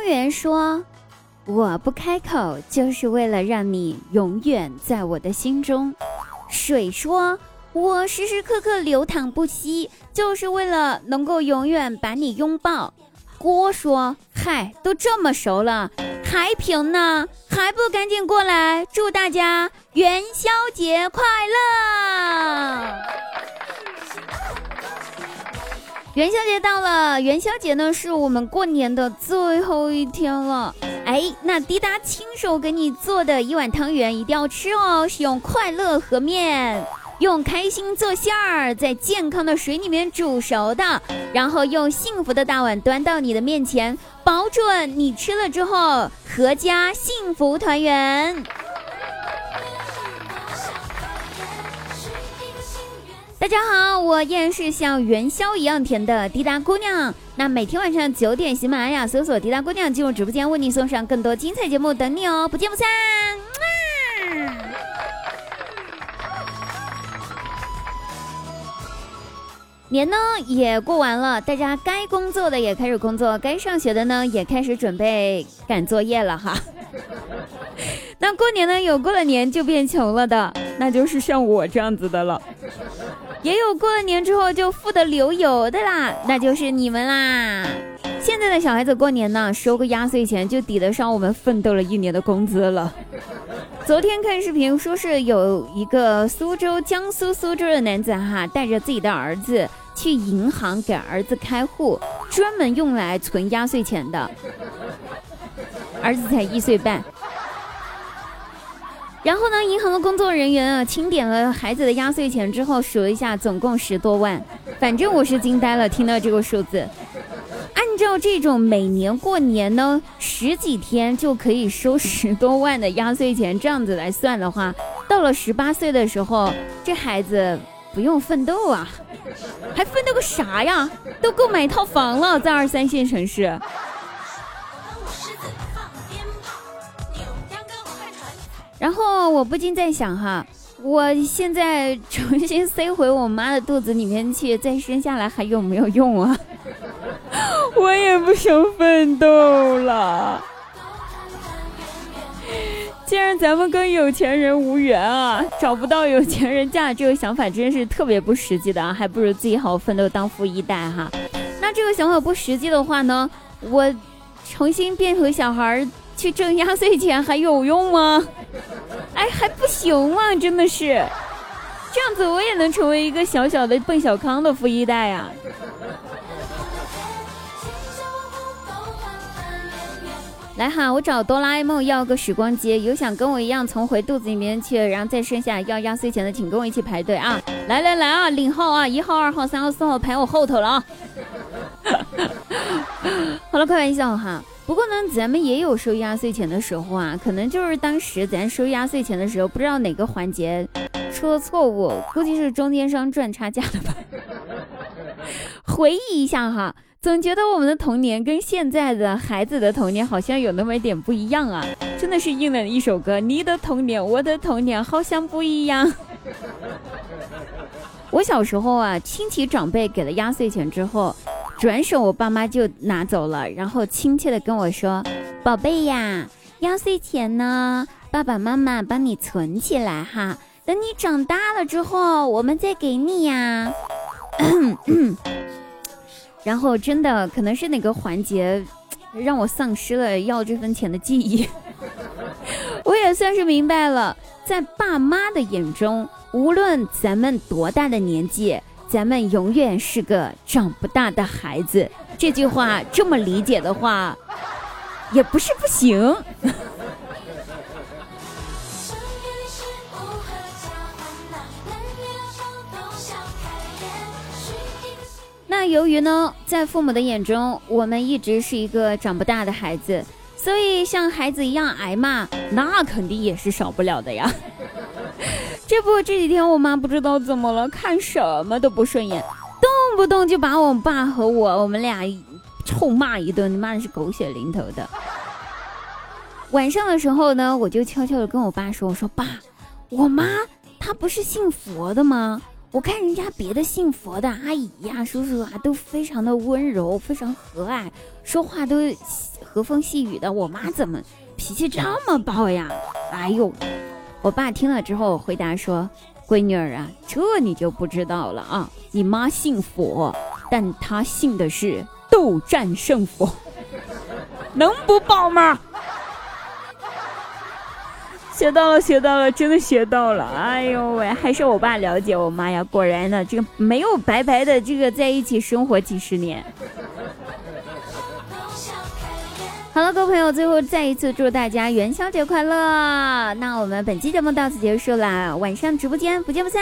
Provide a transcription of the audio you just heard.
汤圆说：“我不开口，就是为了让你永远在我的心中。”水说：“我时时刻刻流淌不息，就是为了能够永远把你拥抱。”锅说：“嗨，都这么熟了，还平呢？还不赶紧过来，祝大家元宵节快乐！”元宵节到了，元宵节呢是我们过年的最后一天了。哎，那滴答亲手给你做的一碗汤圆一定要吃哦，是用快乐和面，用开心做馅儿，在健康的水里面煮熟的，然后用幸福的大碗端到你的面前，保准你吃了之后阖家幸福团圆。大家好，我依然是像元宵一样甜的滴答姑娘。那每天晚上九点，喜马拉雅搜索“滴答姑娘”进入直播间，为你送上更多精彩节目，等你哦，不见不散。年呢也过完了，大家该工作的也开始工作，该上学的呢也开始准备赶作业了哈。那过年呢，有过了年就变穷了的，那就是像我这样子的了。也有过了年之后就富得流油的啦，那就是你们啦。现在的小孩子过年呢，收个压岁钱就抵得上我们奋斗了一年的工资了。昨天看视频说是有一个苏州江苏苏州的男子哈，带着自己的儿子去银行给儿子开户，专门用来存压岁钱的。儿子才一岁半。然后呢，银行的工作人员啊，清点了孩子的压岁钱之后，数了一下，总共十多万。反正我是惊呆了，听到这个数字。按照这种每年过年呢，十几天就可以收十多万的压岁钱，这样子来算的话，到了十八岁的时候，这孩子不用奋斗啊，还奋斗个啥呀？都够买套房了，在二三线城市。然后我不禁在想哈，我现在重新 塞回我妈的肚子里面去，再生下来还有没有用啊？我也不想奋斗了。既然咱们跟有钱人无缘啊，找不到有钱人嫁，这个想法真是特别不实际的啊，还不如自己好好奋斗当富一代哈。那这个想法不实际的话呢，我重新变回小孩去挣压岁钱还有用吗？哎，还不行吗？真的是，这样子我也能成为一个小小的奔小康的富一代呀！来哈，我找哆啦 A 梦要个时光机，有想跟我一样重回肚子里面去，然后再生下要压岁钱的，请跟我一起排队啊！来来来啊，领号啊，一号、二号、三号、四号排我后头了啊！好了，开玩笑哈。不过呢，咱们也有收压岁钱的时候啊，可能就是当时咱收压岁钱的时候，不知道哪个环节出了错误，估计是中间商赚差价了吧。回忆一下哈，总觉得我们的童年跟现在的孩子的童年好像有那么一点不一样啊，真的是应了一首歌：你的童年，我的童年好像不一样。我小时候啊，亲戚长辈给了压岁钱之后。转手我爸妈就拿走了，然后亲切的跟我说：“宝贝呀，压岁钱呢，爸爸妈妈帮你存起来哈，等你长大了之后，我们再给你呀。”然后真的可能是哪个环节让我丧失了要这份钱的记忆，我也算是明白了，在爸妈的眼中，无论咱们多大的年纪。咱们永远是个长不大的孩子，这句话这么理解的话，也不是不行。那由于呢，在父母的眼中，我们一直是一个长不大的孩子，所以像孩子一样挨骂，那肯定也是少不了的呀。这不，这几天我妈不知道怎么了，看什么都不顺眼，动不动就把我爸和我我们俩臭骂一顿，骂的是狗血淋头的。晚上的时候呢，我就悄悄的跟我爸说：“我说爸，我妈她不是信佛的吗？我看人家别的信佛的阿姨呀、叔叔啊，都非常的温柔，非常和蔼，说话都和风细雨的，我妈怎么脾气这么暴呀？哎呦，我爸听了之后回答说：“闺女儿啊，这你就不知道了啊，你妈信佛，但她信的是斗战胜佛，能不报吗？”学到了，学到了，真的学到了！哎呦喂，还是我爸了解我妈呀！果然呢，这个没有白白的这个在一起生活几十年。好了，各位朋友，最后再一次祝大家元宵节快乐！那我们本期节目到此结束啦，晚上直播间不见不散。